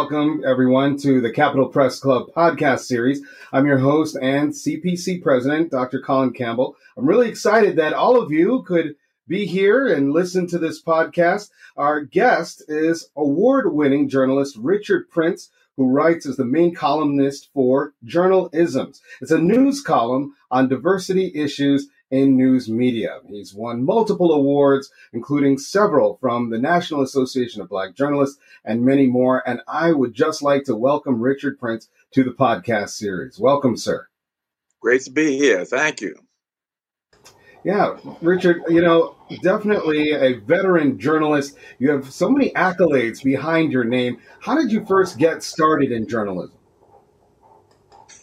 welcome everyone to the Capital Press Club podcast series. I'm your host and CPC president, Dr. Colin Campbell. I'm really excited that all of you could be here and listen to this podcast. Our guest is award winning journalist Richard Prince, who writes as the main columnist for Journalisms. It's a news column on diversity issues in news media. He's won multiple awards, including several from the National Association of Black Journalists and many more. And I would just like to welcome Richard Prince to the podcast series. Welcome, sir. Great to be here. Thank you. Yeah, Richard, you know, definitely a veteran journalist. You have so many accolades behind your name. How did you first get started in journalism?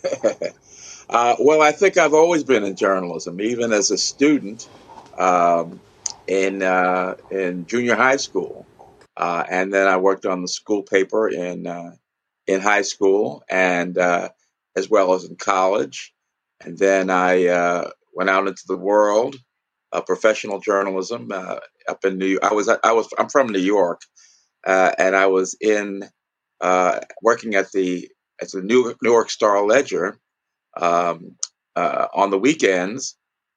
uh, well, I think I've always been in journalism, even as a student um, in uh, in junior high school, uh, and then I worked on the school paper in uh, in high school and uh, as well as in college, and then I went out into the world of professional journalism up in New. I was I was I'm from New York, and I was in working at the at the Newark Star Ledger um, uh, on the weekends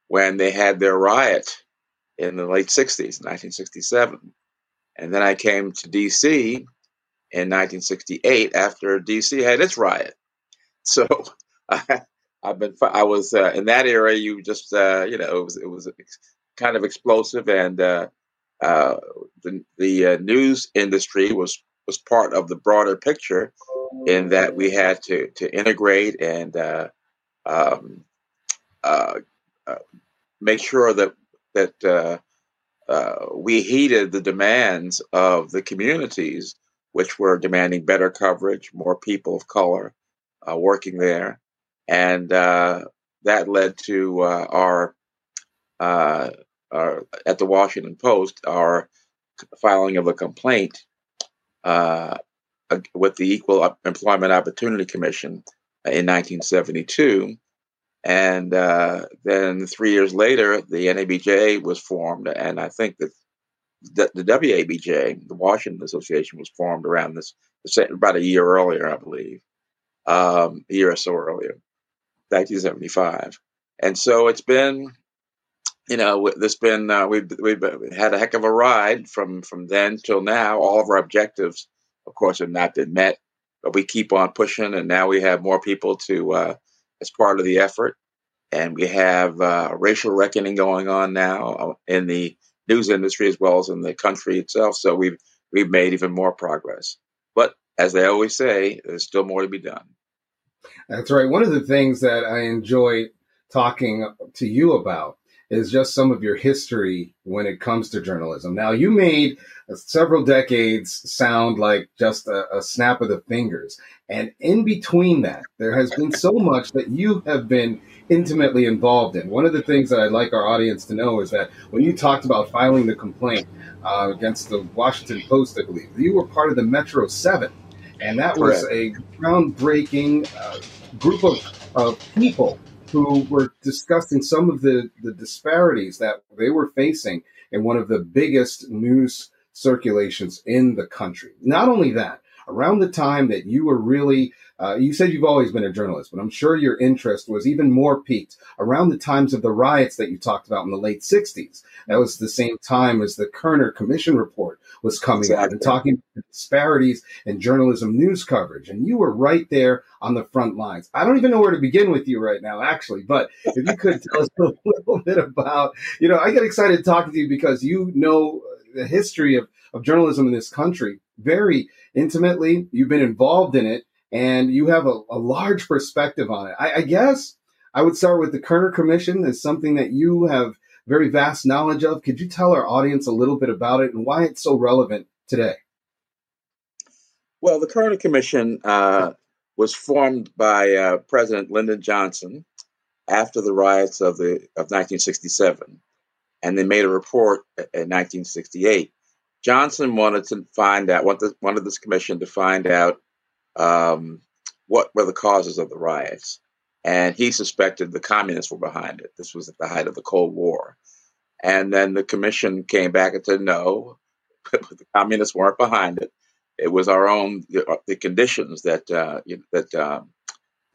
when they had their riot in the late '60s, 1967, and then I came to D.C. in 1968 after D.C. had its riot. So. I've been I was uh, in that area. You just uh, you know it was it was kind of explosive, and uh, uh the the uh, news industry was was part of the broader picture in that we had to to integrate and uh, um, make sure that that we heeded the demands of the communities, which were demanding better coverage, more people of color working there. And uh, that led to uh, our, uh, our, at the Washington Post our filing of a complaint uh, with the Equal Employment Opportunity Commission in 1972. And uh, then three years later, the NABJ was formed, and I think that the, the WABJ, the Washington Association, was formed around this about a year earlier, I believe, um, a year or so earlier. 1975. And so it's been, you know, there's been uh, we've we've had a heck of a ride from from then till now. All of our objectives, of course, have not been met, but we keep on pushing, and now we have more people to uh, as part of the effort, and we have uh, racial reckoning going on now uh, in the news industry as well as in the country itself. So we've we've made even more progress. But as they always say, there's still more to be done. That's right. One of the things that I enjoy talking to you about is just some of your history when it comes to journalism. Now, you made several decades sound like just a, a, snap of the fingers. And in between that, there has been so much that you have been intimately involved in. One of the things that I'd like our audience to know is that when you talked about filing the complaint uh, against the Washington Post, I believe, you were part of the Metro 7 and that was a groundbreaking uh, group of, of people who were discussing some of the, the disparities that they were facing in one of the biggest news circulations in the country. Not only that, around the time that you were really uh, you said you've always been a journalist, but I'm sure your interest was even more peaked around the times of the riots that you talked about in the late 60s. That was the same time as the Kerner Commission report was coming exactly. out and talking about disparities in journalism news coverage. And you were right there on the front lines. I don't even know where to begin with you right now, actually, but if you could tell us a little bit about, you know, I get excited talking to you because you know the history of, of journalism in this country very intimately. You've been involved in it and you have a, a large perspective on it. I, I, guess I would start with the Kerner Commission as something that you have very vast knowledge of. Could you tell our audience a little bit about it and why it's so relevant today? Well, the Kerner Commission uh, was formed by uh, President Lyndon Johnson after the riots of the of 1967, and they made a report in 1968. Johnson wanted to find out wanted, wanted this commission to find out um, what were the causes of the riots. And he suspected the communists were behind it. This was at the height of the Cold War. And then the commission came back and said, no, the communists weren't behind it. it was our own the, the conditions that uh, that um,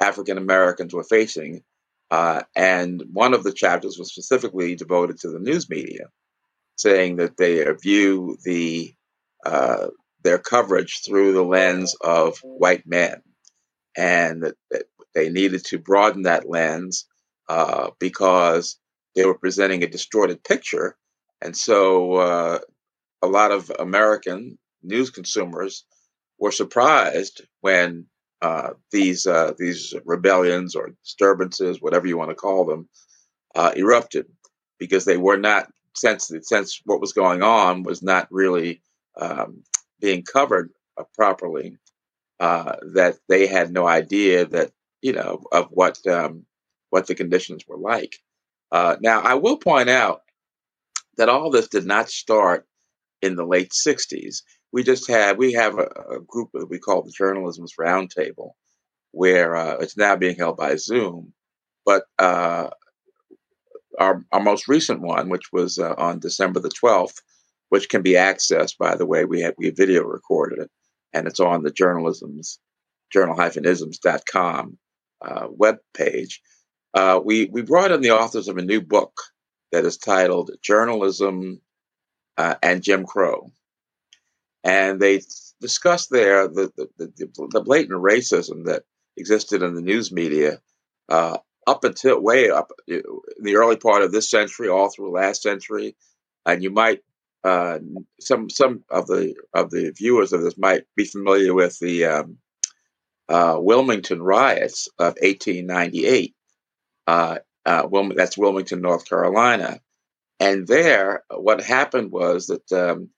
African Americans were facing, uh, and one of the chapters was specifically devoted to the news media, saying that they view the uh, their coverage through the lens of white men, and that, that they needed to broaden that lens uh, because they were presenting a distorted picture, and so uh, a lot of American news consumers were surprised when uh, these uh, these rebellions or disturbances, whatever you want to call them, uh, erupted because they were not since since what was going on was not really um, being covered uh, properly. Uh, that they had no idea that you know of what um, what the conditions were like. Uh, now, I will point out that all this did not start in the late '60s we just had we have a, a group that we call the Journalism's Roundtable, where uh, it's now being held by Zoom. But uh, our our most recent one, which was uh, on December the twelfth, which can be accessed by the way we have we video recorded it, and it's on the journalism's journal-isms.com uh, web page. Uh, we we brought in the authors of a new book that is titled Journalism uh, and Jim Crow and they discussed there the, the, the, the blatant racism that existed in the news media uh, up until way up in the early part of this century, all through last century, and you might uh, some some of the of the viewers of this might be familiar with the um, uh, Wilmington riots of 1898. Uh, uh that's Wilmington, North Carolina, and there, what happened was that um,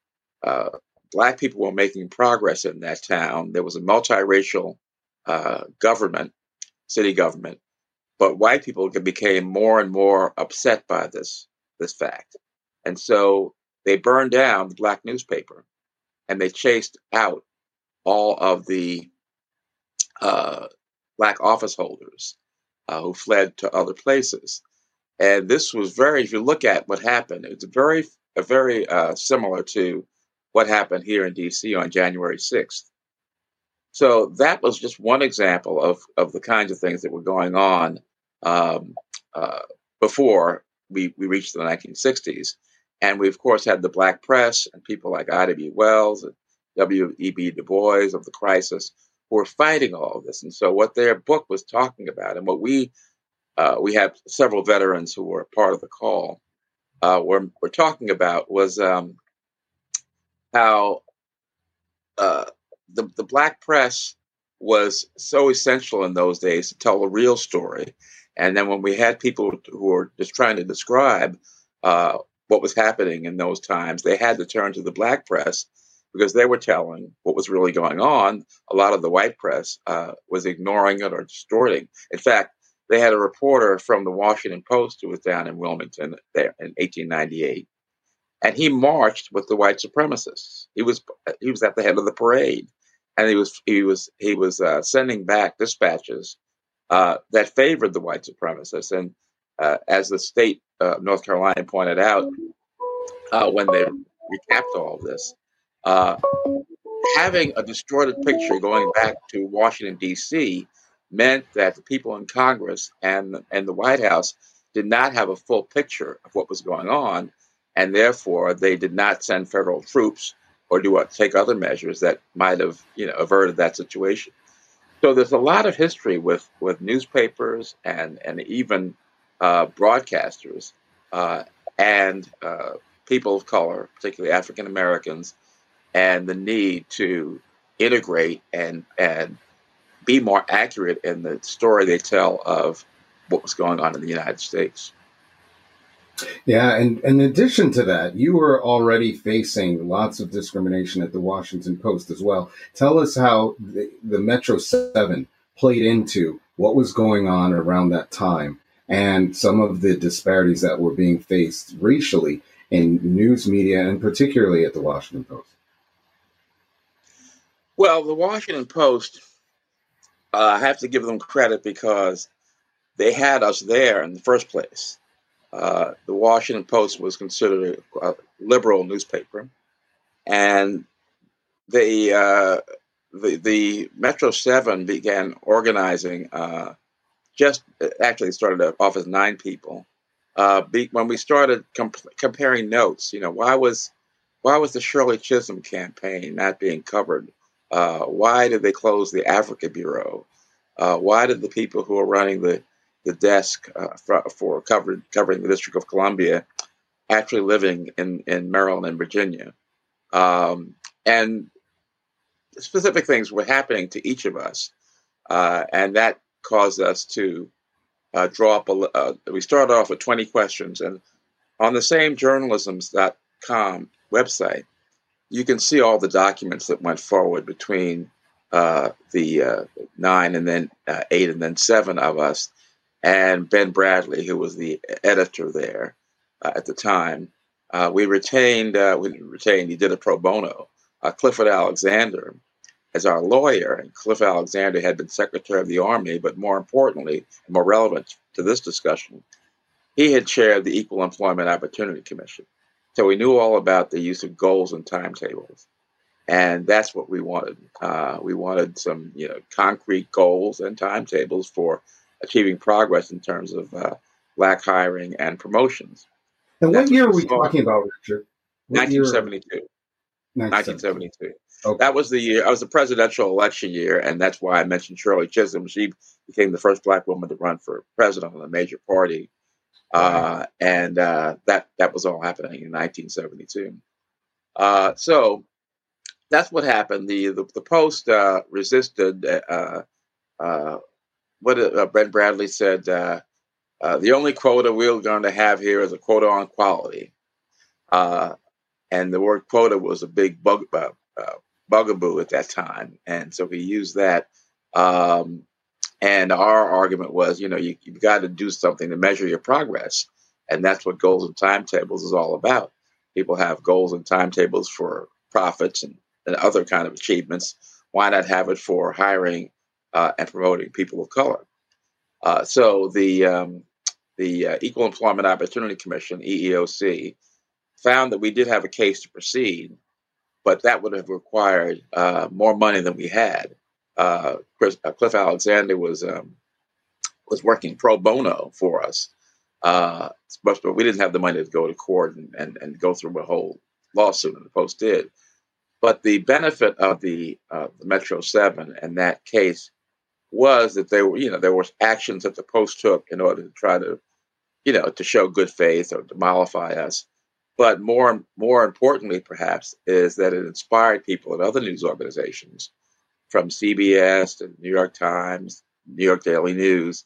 uh, black people were making progress in that town. There was a multiracial uh, government, city government, but white people became more and more upset by this this fact, and so they burned down the black newspaper, and they chased out all of the uh, black office holders uh, who fled to other places. And this was very, if you look at what happened, it's very, very uh, similar to what happened here in DC on January 6th. So that was just one example of, of the kinds of things that were going on um, uh, before we, we reached the 1960s. And we, of course, had the black press and people like Ida B. Wells and W.E.B. Du Bois of the crisis who were fighting all of this. And so, what their book was talking about, and what we uh, we have several veterans who were part of the call uh, were, were talking about was um, how uh, the the black press was so essential in those days to tell the real story, and then when we had people who were just trying to describe uh, what was happening in those times, they had to turn to the black press because they were telling what was really going on. A lot of the white press uh, was ignoring it or distorting. In fact, they had a reporter from the Washington Post who was down in Wilmington there in 1898 and he marched with the white supremacists. He was he was at the head of the parade, and he was he was he was uh, sending back dispatches uh, that favored the white supremacists. And uh, as the state of North Carolina pointed out uh, when they recapped all this, uh, having a distorted picture going back to Washington D.C. meant that the people in Congress and and the White House did not have a full picture of what was going on and therefore they did not send federal troops or do take other measures that might have you know averted that situation. So there's a lot of history with with newspapers and and even uh, broadcasters uh, and uh, people of color, particularly African Americans, and the need to integrate and and be more accurate in the story they tell of what was going on in the United States. Yeah, and, and in addition to that, you were already facing lots of discrimination at the Washington Post as well. Tell us how the, the Metro 7 played into what was going on around that time and some of the disparities that were being faced racially in news media and particularly at the Washington Post. Well, the Washington Post, uh, I have to give them credit because they had us there in the first place. Uh, the Washington Post was considered a liberal newspaper, and the uh, the the Metro Seven began organizing. Uh, just actually started off as nine people. Uh, be, when we started comp- comparing notes, you know, why was why was the Shirley Chisholm campaign not being covered? Uh, why did they close the Africa Bureau? Why did the people who are running the the desk uh, for, for covering the District of Columbia actually living in, in Maryland and Virginia? Um, and specific things were happening to each of us, uh, and that caused us to uh, draw up a. Uh, we started off with 20 questions, and on the same journalisms.com website, you can see all the documents that went forward between uh, the uh, nine and then uh, eight and then seven of us, and Ben Bradlee, who was the editor there uh, at the time. Uh, we retained, uh, we retained, he did a pro bono, Clifford Alexander as our lawyer. And Cliff Alexander had been Secretary of the Army, but more importantly, more relevant to this discussion, he had chaired the Equal Employment Opportunity Commission. So we knew all about the use of goals and timetables. And that's what we wanted. Uh, we wanted some, you know, concrete goals and timetables for achieving progress in terms of uh, black hiring and promotions. And what year are we talking about, Richard? What 1972. 1972. Okay. That was the year. I was the presidential election year, and that's why I mentioned Shirley Chisholm. She became the first black woman to run for president of a major party uh, and uh, that that was all happening in 1972. Uh, so that's what happened. The the, the Post uh, resisted uh, uh, what Ben Bradlee said. the only quota we're going to have here is a quota on quality, and the word quota was a big bug, bugaboo at that time, and so he used that. Um, and our argument was, you know, you, you've got to do something to measure your progress. And that's what goals and timetables is all about. People have goals and timetables for profits and, and other kind of achievements. Why not have it for hiring uh, and promoting people of color? Uh, so the um, the uh, Equal Employment Opportunity Commission (EEOC) found that we did have a case to proceed, but that would have required uh, more money than we had uh, Chris, uh, Cliff Alexander was um, was working pro bono for us, but, but we didn't have the money to go to court and, and, and go through a whole lawsuit, and the Post did. But the benefit of the, uh, the Metro Seven and that case was that there were, you know, there were actions that the Post took in order to try to, you know, to show good faith or to mollify us. But more, more importantly, perhaps, is that it inspired people at other news organizations from CBS to New York Times, New York Daily News,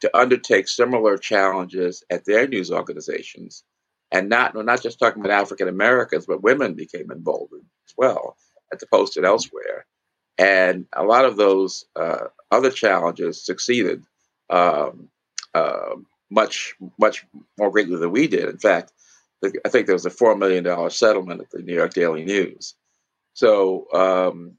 to undertake similar challenges at their news organizations. And not, we're not just talking about African Americans, but women became emboldened as well at the Post and elsewhere. And a lot of those uh, other challenges succeeded um, uh, much, much more greatly than we did. In fact, I think there was a $4 million settlement at the New York Daily News. So um,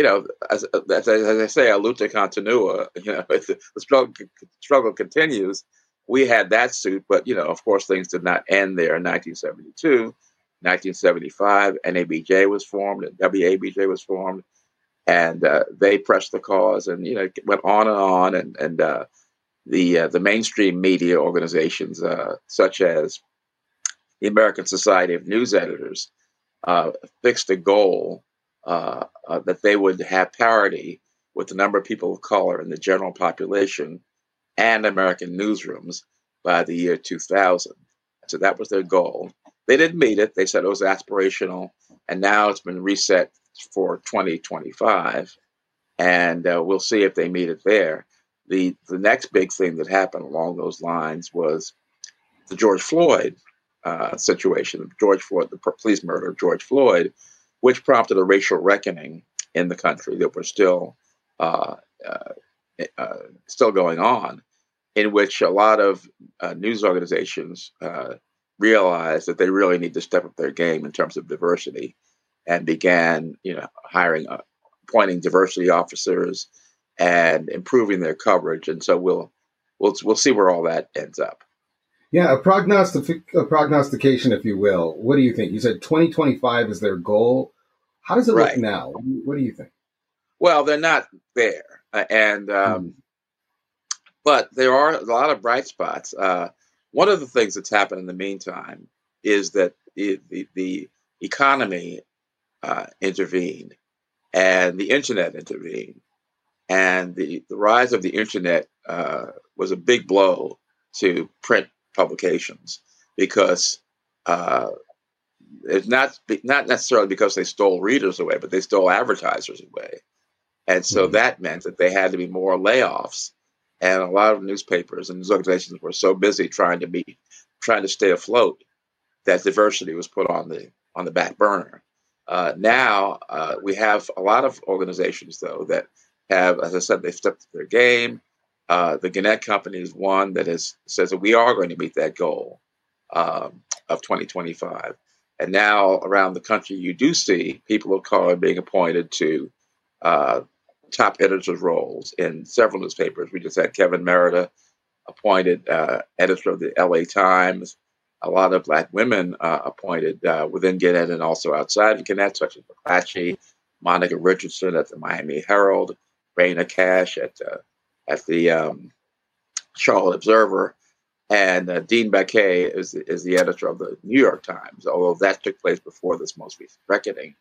you know, as, as, as I say, a luta continua, you know, the struggle, struggle continues. We had that suit, but, you know, of course, things did not end there in 1972. 1975, NABJ was formed and WABJ was formed, and uh, they pressed the cause, and you know, it went on and on, and and uh, the uh, the mainstream media organizations, uh, such as the American Society of News Editors, uh, fixed a goal that they would have parity with the number of people of color in the general population and American newsrooms by the year 2000. So that was their goal. They didn't meet it. They said it was aspirational, and now it's been reset for 2025, and uh, we'll see if they meet it there. The the next big thing that happened along those lines was the George Floyd uh, situation. George Floyd, the police murder of George Floyd, which prompted a racial reckoning in the country that was still uh, uh, uh, still going on, in which a lot of uh, news organizations uh, realized that they really need to step up their game in terms of diversity, and began, you know, hiring, uh, appointing diversity officers, and improving their coverage. And so we'll we'll we'll see where all that ends up. Yeah, a, prognostic, a prognostication, if you will. What do you think? You said 2025 is their goal. How does it right. look now? What do you think? Well, they're not there, uh, and um, mm. but there are a lot of bright spots. Uh, one of the things that's happened in the meantime is that it, the, the economy uh, intervened and the internet intervened. And the, the rise of the internet uh, was a big blow to print publications because uh, it's not not necessarily because they stole readers away, but they stole advertisers away, and so mm-hmm. that meant that they had to be more layoffs, and a lot of newspapers and news organizations were so busy trying to be trying to stay afloat that diversity was put on the on the back burner. Uh, now uh, we have a lot of organizations, though, that have, as I said, they've stepped up their game. Uh, the Gannett Company is one that has says that we are going to meet that goal um, of 2025. And now around the country, you do see people of color being appointed to uh, top editors roles in several newspapers. We just had Kevin Merida appointed uh, editor of the LA Times a lot of black women uh, appointed uh, within Gannett and also outside of Gannett, such as McClatchy, Monica Richardson at the Miami Herald, Rana Cash at uh, at the um, Charlotte Observer, and uh, Dean Baquet is is the editor of the New York Times. Although that took place before this most recent reckoning.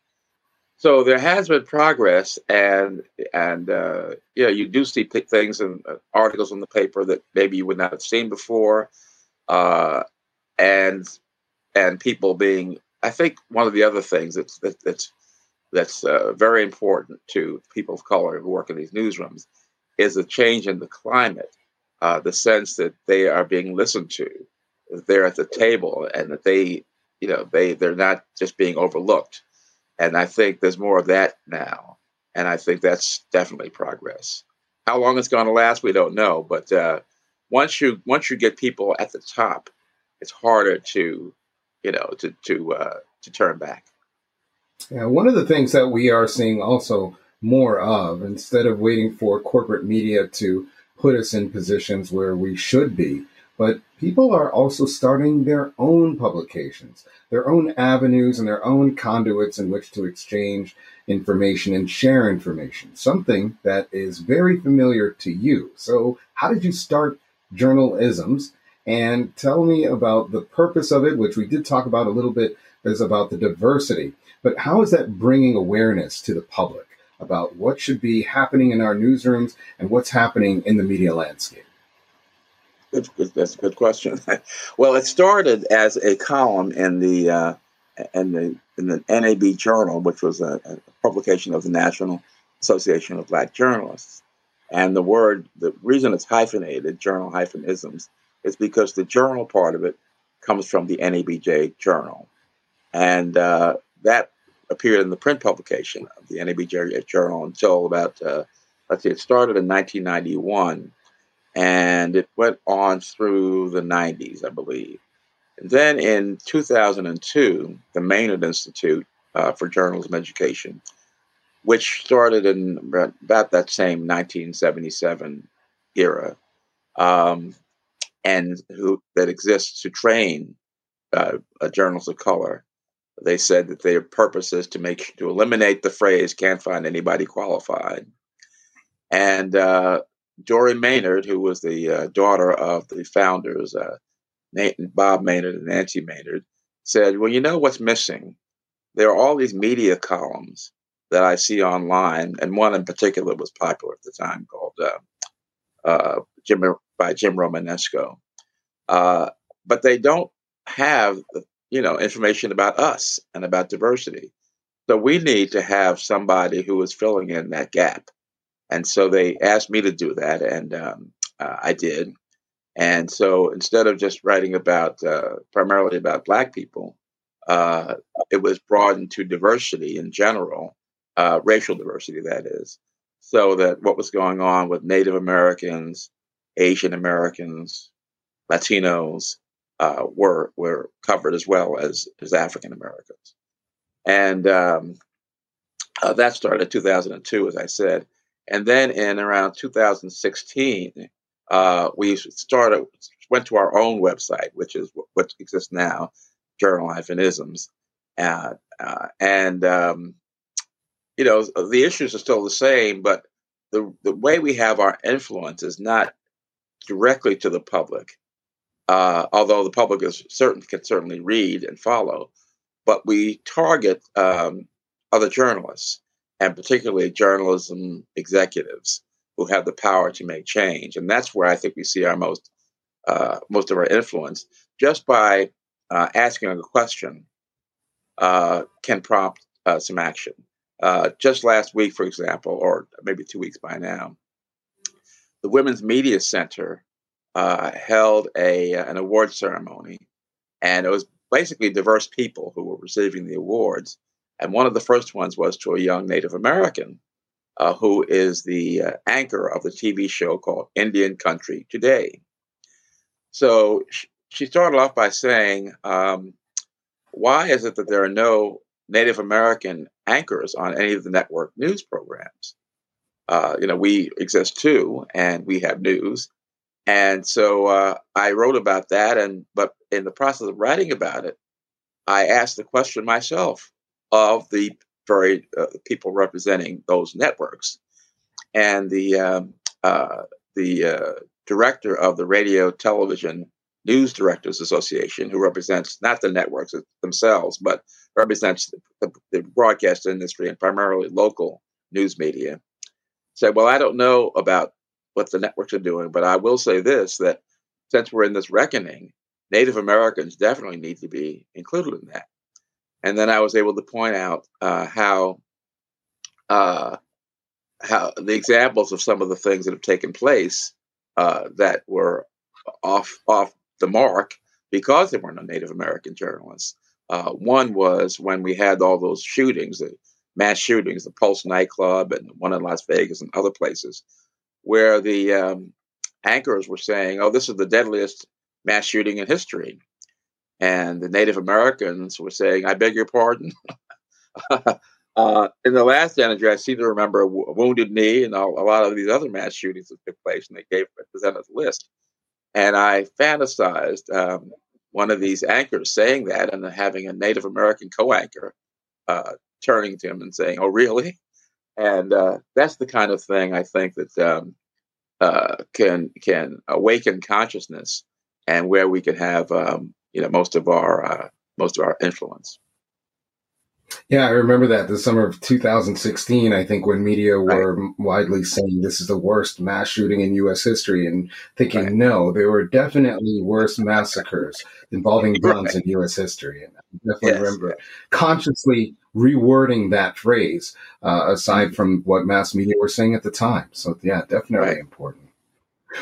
So there has been progress, and and uh, you you do see things and uh, articles in the paper that maybe you would not have seen before. Uh, and and people being I think one of the other things that's that, that's that's uh, very important to people of color who work in these newsrooms is a change in the climate, uh, the sense that they are being listened to, they're at the table, and that they, you know, they they're not just being overlooked. And I think there's more of that now, and I think that's definitely progress. How long it's going to last, we don't know, but uh, once you once you get people at the top it's harder to, you know, to to uh, to turn back. Yeah, one of the things that we are seeing also more of, instead of waiting for corporate media to put us in positions where we should be, but people are also starting their own publications, their own avenues, and their own conduits in which to exchange information and share information, something that is very familiar to you. So, how did you start journalisms and tell me about the purpose of it, which we did talk about a little bit, is about the diversity. But how is that bringing awareness to the public about what should be happening in our newsrooms and what's happening in the media landscape? Good, good, that's a good question. well, it started as a column in the uh, in the in the NAB Journal, which was a, a publication of the National Association of Black Journalists. And the word, the reason it's hyphenated, journal hyphen isms, is because the journal part of it comes from the NABJ journal. And uh, that appeared in the print publication of the NABJ journal until about, uh, let's see, it started in 1991 and it went on through the 90s, I believe. And then in 2002, the Maynard Institute uh, for Journalism Education, which started in about that same 1977 era, um, and who that exists to train uh, journals of color. They said that their purpose is to make to eliminate the phrase "can't find anybody qualified." And uh, Dori Maynard, who was the uh, daughter of the founders, uh, Bob Maynard and Nancy Maynard, said, "Well, you know what's missing? There are all these media columns that I see online, and one in particular was popular at the time called uh, uh, Jim by Jim Romenesko. Uh, but they don't have, you know, information about us and about diversity. So we need to have somebody who is filling in that gap. And so they asked me to do that, and um, uh, I did. And so instead of just writing about uh, primarily about Black people, uh, it was broadened to diversity in general, uh, racial diversity, that is. So that what was going on with Native Americans, Asian Americans, Latinos uh, were were covered as well as as African Americans, and um, uh, that started in 2002, as I said, and then in around 2016, uh, we started went to our own website, which is what exists now, Journal Hyphenisms, uh, uh, and um, you know, the issues are still the same, but the the way we have our influence is not directly to the public. Uh, although the public is certain can certainly read and follow, but we target um, other journalists and particularly journalism executives who have the power to make change, and that's where I think we see our most uh, most of our influence just by uh, asking a question uh, can prompt uh, some action. Uh, just last week, for example, or maybe two weeks by now, the Women's Media Center uh, held a an award ceremony, and it was basically diverse people who were receiving the awards. And one of the first ones was to a young Native American uh, who is the uh, anchor of the TV show called Indian Country Today. So she started off by saying, um, Why is it that there are no Native American anchors on any of the network news programs? Uh, you know, we exist too, and we have news. And so uh, I wrote about that, and but in the process of writing about it, I asked the question myself of the very uh, people representing those networks, and the um, uh, the uh, director of the Radio Television News Directors Association, who represents not the networks themselves, but represents the, the broadcast industry and primarily local news media, said, Well, I don't know about what the networks are doing, but I will say this that since we're in this reckoning, Native Americans definitely need to be included in that. And then I was able to point out uh, how uh, how the examples of some of the things that have taken place uh, that were off off the mark because there were no Native American journalists. Uh, one was when we had all those shootings, the mass shootings, the Pulse nightclub and one in Las Vegas and other places, where the um, anchors were saying, "Oh, this is the deadliest mass shooting in history," and the Native Americans were saying, "I beg your pardon." Uh, in the last energy, I seem to remember a wounded knee and a, a lot of these other mass shootings that took place, and they gave presented a list. And I fantasized um, one of these anchors saying that, and having a Native American co-anchor uh, turning to him and saying, "Oh, really?" And uh, that's the kind of thing I think that um, uh, can can awaken consciousness, and where we can have um, you know most of our uh, most of our influence. Yeah, I remember that the summer of 2016. I think when media were right. widely saying this is the worst mass shooting in U.S. history, and thinking right. no, there were definitely worse massacres involving guns right. in U.S. history. And I definitely yes. remember consciously rewording that phrase uh, aside from what mass media were saying at the time. So yeah, definitely important.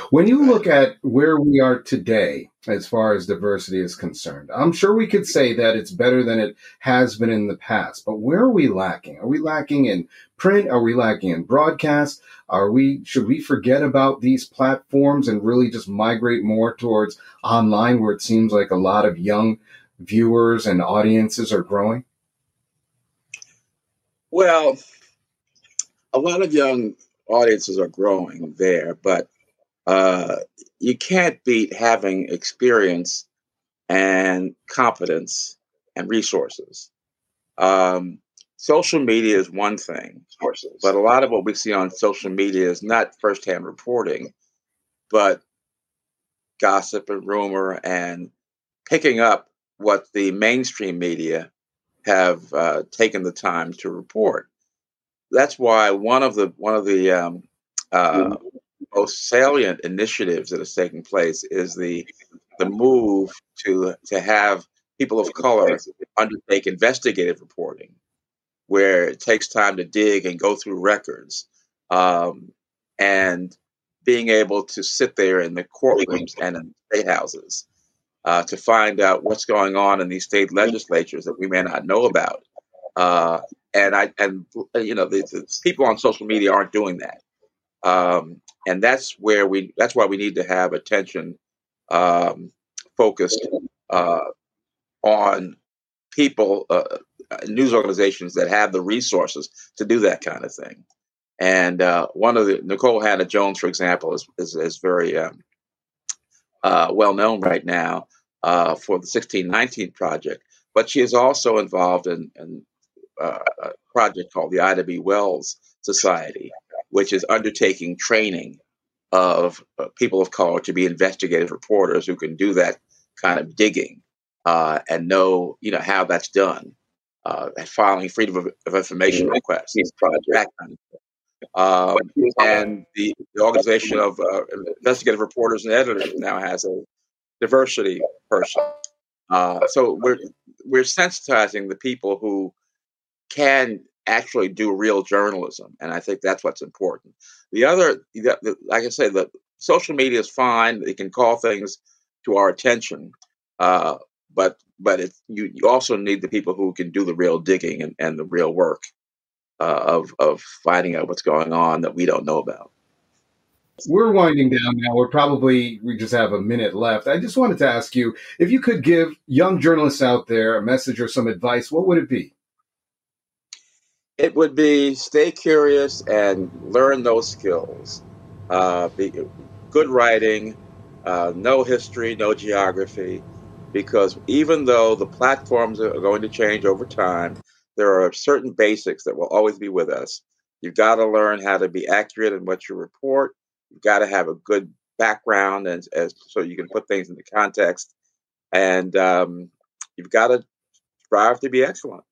When you look at where we are today, as far as diversity is concerned, I'm sure we could say that it's better than it has been in the past. But where are we lacking? Are we lacking in print? Are we lacking in broadcast? Are we should we forget about these platforms and really just migrate more towards online, where it seems like a lot of young viewers and audiences are growing? Well, a lot of young audiences are growing there, but uh, you can't beat having experience and competence and resources. Um, social media is one thing, Sources. but a lot of what we see on social media is not firsthand reporting, but gossip and rumor and picking up what the mainstream media have uh, taken the time to report. That's why one of the one of the um, uh, mm-hmm most salient initiatives that is taking place is the the move to to have people of color undertake investigative reporting, where it takes time to dig and go through records, um, and being able to sit there in the courtrooms and in state houses uh, to find out what's going on in these state legislatures that we may not know about. Uh, and I and you know the, the people on social media aren't doing that. Um, and that's where we that's why we need to have attention um, focused uh, on people uh, news organizations that have the resources to do that kind of thing and uh, one of the Nicole Hannah-Jones for example is is, is very um, uh, well known right now uh, for the 1619 project but she is also involved in, in uh, a project called the Ida B. Wells Society, which is undertaking training of uh, people of color to be investigative reporters who can do that kind of digging uh, and know, you know, how that's done. Uh, filing freedom of, of information requests, that kind of um, and the, the organization of uh, investigative reporters and editors now has a diversity person. Uh, so we're we're sensitizing the people who can actually do real journalism, and I think that's what's important. The other, like I say, the social media is fine; they can call things to our attention, uh, but but it, you you also need the people who can do the real digging and, and the real work uh, of of finding out what's going on that we don't know about. We're winding down now. We're probably we just have a minute left. I just wanted to ask you if you could give young journalists out there a message or some advice. What would it be? It would be stay curious and learn those skills. Uh, be, good writing, uh, no history, no geography, because even though the platforms are going to change over time, there are certain basics that will always be with us. You've got to learn how to be accurate in what you report. You've got to have a good background and as so you can put things into context, and um, you've got to strive to be excellent.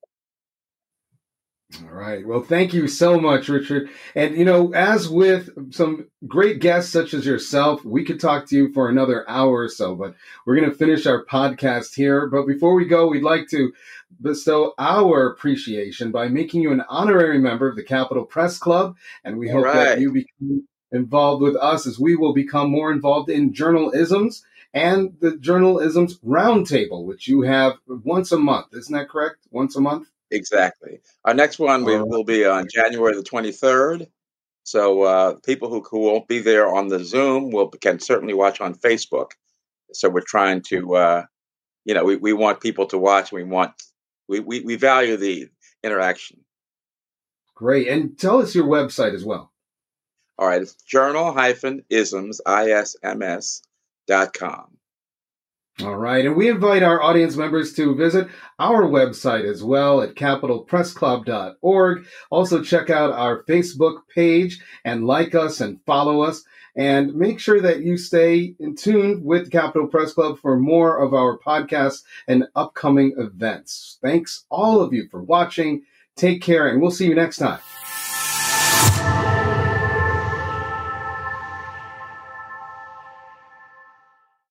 All right. Well, thank you so much, Richard. And, you know, as with some great guests such as yourself, we could talk to you for another hour or so, but we're going to finish our podcast here. But before we go, we'd like to bestow our appreciation by making you an honorary member of the Capital Press Club. And we All hope right. that you become involved with us as we will become more involved in journalisms and the journalisms roundtable, which you have once a month. Isn't that correct? Once a month? Exactly. Our next one will, will be on January the 23rd. So uh, people who, who won't be there on the Zoom will can certainly watch on Facebook. So we're trying to, uh, you know, we, we want people to watch. We want we, we, we value the interaction. Great. And tell us your website as well. All right. It's journal hyphen isms, I-S-M-S dot com. All right. And we invite our audience members to visit our website as well at capitalpressclub.org. Also check out our Facebook page and like us and follow us. And make sure that you stay in tune with Capital Press Club for more of our podcasts and upcoming events. Thanks all of you for watching. Take care and we'll see you next time.